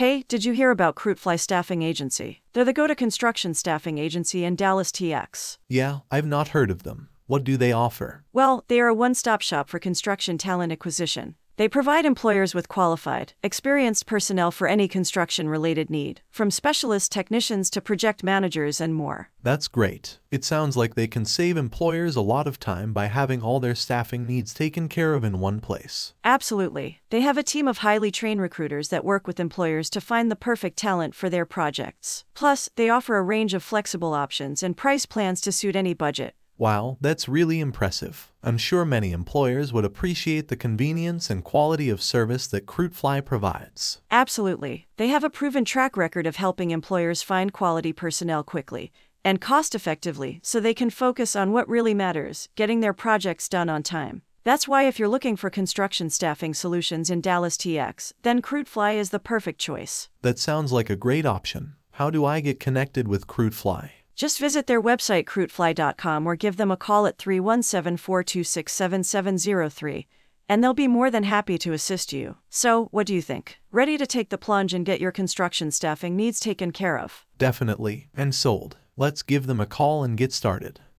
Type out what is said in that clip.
Hey, did you hear about Cruitfly Staffing Agency? They're the go to construction staffing agency in Dallas, TX. Yeah, I've not heard of them. What do they offer? Well, they are a one stop shop for construction talent acquisition. They provide employers with qualified, experienced personnel for any construction related need, from specialist technicians to project managers and more. That's great. It sounds like they can save employers a lot of time by having all their staffing needs taken care of in one place. Absolutely. They have a team of highly trained recruiters that work with employers to find the perfect talent for their projects. Plus, they offer a range of flexible options and price plans to suit any budget. Wow, that's really impressive. I'm sure many employers would appreciate the convenience and quality of service that Cruitfly provides. Absolutely. They have a proven track record of helping employers find quality personnel quickly and cost effectively so they can focus on what really matters getting their projects done on time. That's why, if you're looking for construction staffing solutions in Dallas TX, then Cruitfly is the perfect choice. That sounds like a great option. How do I get connected with Cruitfly? Just visit their website, cruitfly.com, or give them a call at 317 426 7703, and they'll be more than happy to assist you. So, what do you think? Ready to take the plunge and get your construction staffing needs taken care of? Definitely, and sold. Let's give them a call and get started.